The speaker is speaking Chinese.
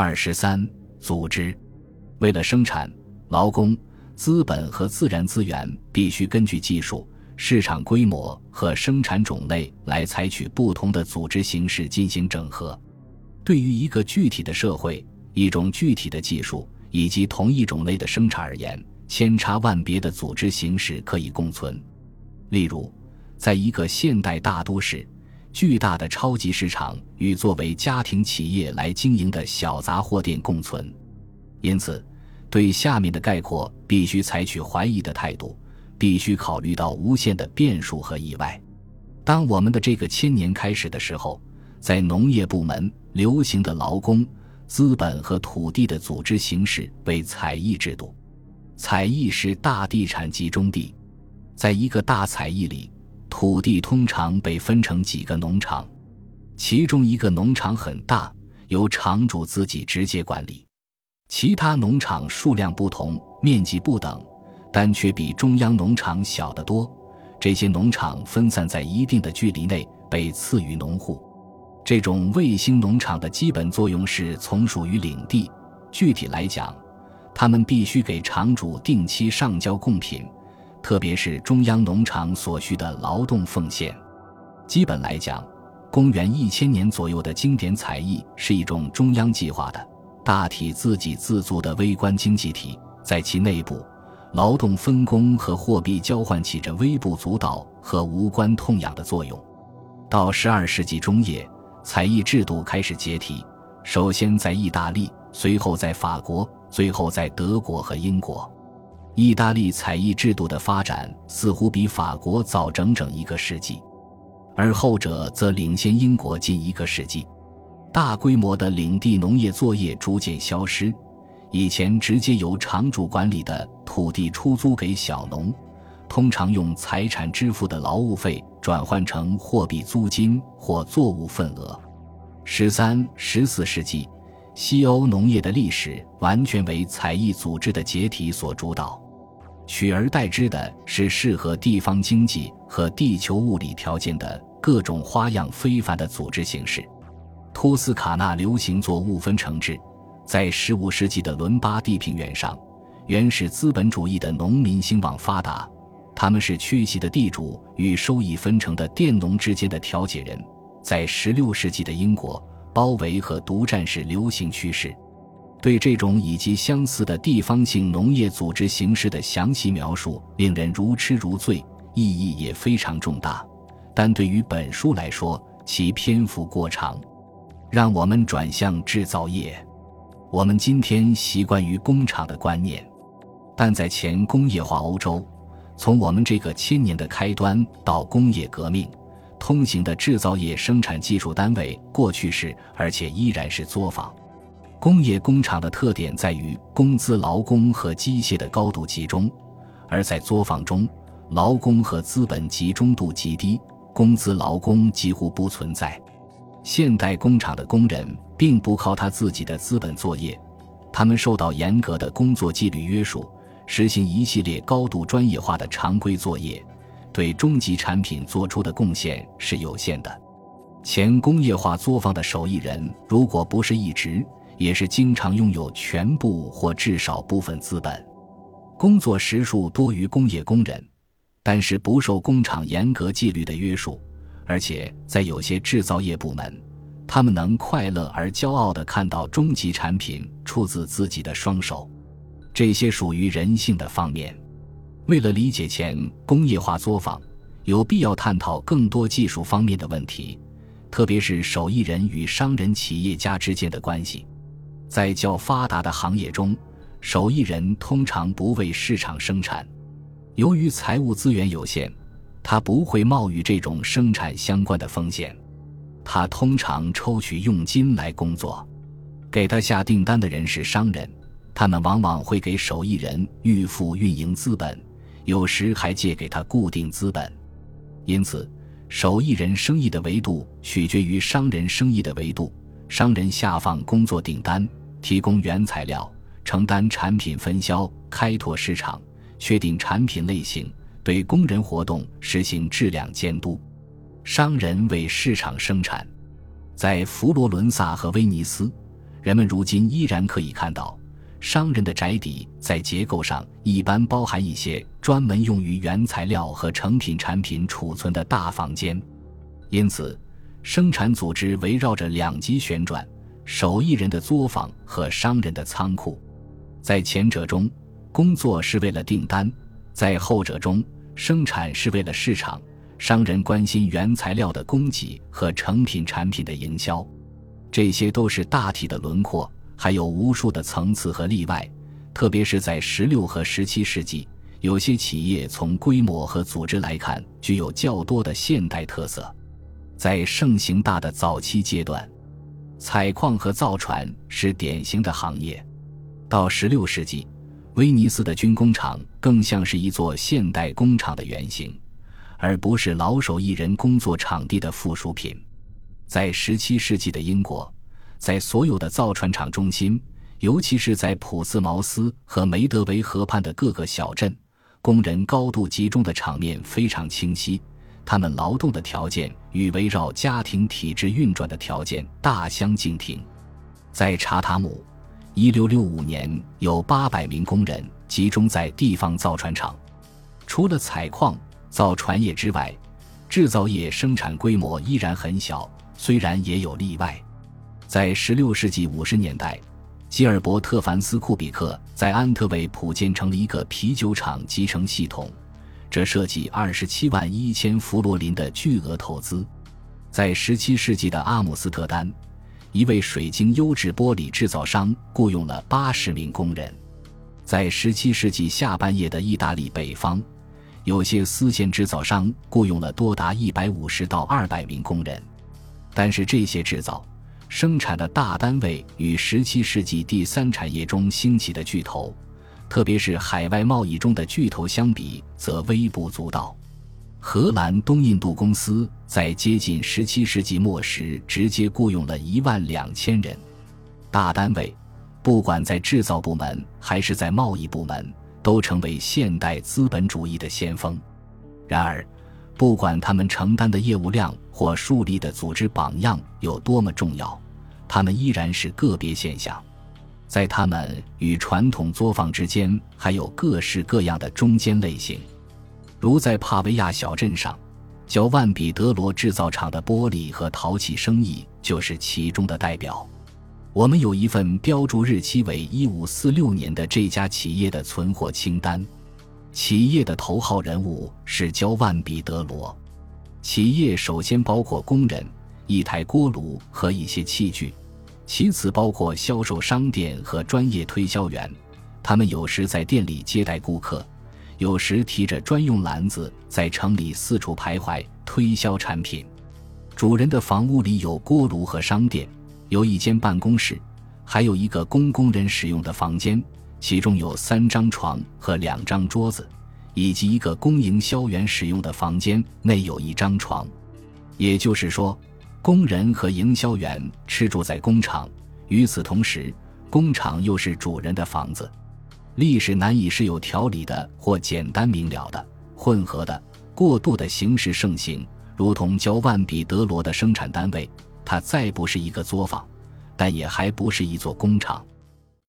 二十三、组织。为了生产，劳工、资本和自然资源必须根据技术、市场规模和生产种类来采取不同的组织形式进行整合。对于一个具体的社会、一种具体的技术以及同一种类的生产而言，千差万别的组织形式可以共存。例如，在一个现代大都市，巨大的超级市场与作为家庭企业来经营的小杂货店共存。因此，对下面的概括必须采取怀疑的态度，必须考虑到无限的变数和意外。当我们的这个千年开始的时候，在农业部门流行的劳工、资本和土地的组织形式为采邑制度。采邑是大地产集中地，在一个大采邑里，土地通常被分成几个农场，其中一个农场很大，由场主自己直接管理。其他农场数量不同，面积不等，但却比中央农场小得多。这些农场分散在一定的距离内，被赐予农户。这种卫星农场的基本作用是从属于领地。具体来讲，他们必须给场主定期上交贡品，特别是中央农场所需的劳动奉献。基本来讲，公元一千年左右的经典采邑是一种中央计划的。大体自给自足的微观经济体，在其内部，劳动分工和货币交换起着微不足道和无关痛痒的作用。到十二世纪中叶，采邑制度开始解体，首先在意大利，随后在法国，最后在德国和英国。意大利采邑制度的发展似乎比法国早整整一个世纪，而后者则领先英国近一个世纪。大规模的领地农业作业逐渐消失，以前直接由场主管理的土地出租给小农，通常用财产支付的劳务费转换成货币租金或作物份额。十三、十四世纪，西欧农业的历史完全为采邑组织的解体所主导，取而代之的是适合地方经济和地球物理条件的各种花样非凡的组织形式。托斯卡纳流行作物分成制，在15世纪的伦巴第平原上，原始资本主义的农民兴旺发达，他们是缺席的地主与收益分成的佃农之间的调解人。在16世纪的英国，包围和独占是流行趋势。对这种以及相似的地方性农业组织形式的详细描述，令人如痴如醉，意义也非常重大。但对于本书来说，其篇幅过长。让我们转向制造业。我们今天习惯于工厂的观念，但在前工业化欧洲，从我们这个千年的开端到工业革命，通行的制造业生产技术单位过去是，而且依然是作坊。工业工厂的特点在于工资、劳工和机械的高度集中，而在作坊中，劳工和资本集中度极低，工资、劳工几乎不存在。现代工厂的工人并不靠他自己的资本作业，他们受到严格的工作纪律约束，实行一系列高度专业化的常规作业，对终极产品做出的贡献是有限的。前工业化作坊的手艺人，如果不是一直，也是经常拥有全部或至少部分资本，工作时数多于工业工人，但是不受工厂严格纪律的约束。而且在有些制造业部门，他们能快乐而骄傲地看到终极产品出自自己的双手，这些属于人性的方面。为了理解前工业化作坊，有必要探讨更多技术方面的问题，特别是手艺人与商人、企业家之间的关系。在较发达的行业中，手艺人通常不为市场生产，由于财务资源有限。他不会冒与这种生产相关的风险，他通常抽取佣金来工作，给他下订单的人是商人，他们往往会给手艺人预付运营资本，有时还借给他固定资本。因此，手艺人生意的维度取决于商人生意的维度。商人下放工作订单，提供原材料，承担产品分销，开拓市场，确定产品类型。对工人活动实行质量监督，商人为市场生产。在佛罗伦萨和威尼斯，人们如今依然可以看到，商人的宅邸在结构上一般包含一些专门用于原材料和成品产品储存的大房间。因此，生产组织围绕着两极旋转：手艺人的作坊和商人的仓库。在前者中，工作是为了订单；在后者中，生产是为了市场。商人关心原材料的供给和成品产品的营销，这些都是大体的轮廓，还有无数的层次和例外。特别是在十六和十七世纪，有些企业从规模和组织来看具有较多的现代特色。在盛行大的早期阶段，采矿和造船是典型的行业。到十六世纪，威尼斯的军工厂更像是一座现代工厂的原型。而不是老手艺人工作场地的附属品。在十七世纪的英国，在所有的造船厂中心，尤其是在普斯茅斯和梅德韦河畔的各个小镇，工人高度集中的场面非常清晰。他们劳动的条件与围绕家庭体制运转的条件大相径庭。在查塔姆，一六六五年有八百名工人集中在地方造船厂，除了采矿。造船业之外，制造业生产规模依然很小，虽然也有例外。在16世纪50年代，吉尔伯特·凡斯库比克在安特卫普建成了一个啤酒厂集成系统，这涉及27万一千弗罗林的巨额投资。在17世纪的阿姆斯特丹，一位水晶优质玻璃制造商雇佣了80名工人。在17世纪下半叶的意大利北方。有些丝线制造商雇佣了多达一百五十到二百名工人，但是这些制造生产的大单位与十七世纪第三产业中兴起的巨头，特别是海外贸易中的巨头相比，则微不足道。荷兰东印度公司在接近十七世纪末时，直接雇佣了一万两千人。大单位，不管在制造部门还是在贸易部门。都成为现代资本主义的先锋。然而，不管他们承担的业务量或树立的组织榜样有多么重要，他们依然是个别现象。在他们与传统作坊之间，还有各式各样的中间类型。如在帕维亚小镇上，焦万彼得罗制造厂的玻璃和陶器生意就是其中的代表。我们有一份标注日期为一五四六年的这家企业的存货清单。企业的头号人物是焦万彼得罗。企业首先包括工人、一台锅炉和一些器具，其次包括销售商店和专业推销员。他们有时在店里接待顾客，有时提着专用篮子在城里四处徘徊推销产品。主人的房屋里有锅炉和商店。有一间办公室，还有一个供工人使用的房间，其中有三张床和两张桌子，以及一个供营销员使用的房间，内有一张床。也就是说，工人和营销员吃住在工厂，与此同时，工厂又是主人的房子。历史难以是有条理的或简单明了的、混合的、过度的形式盛行，如同教万彼得罗的生产单位。它再不是一个作坊，但也还不是一座工厂。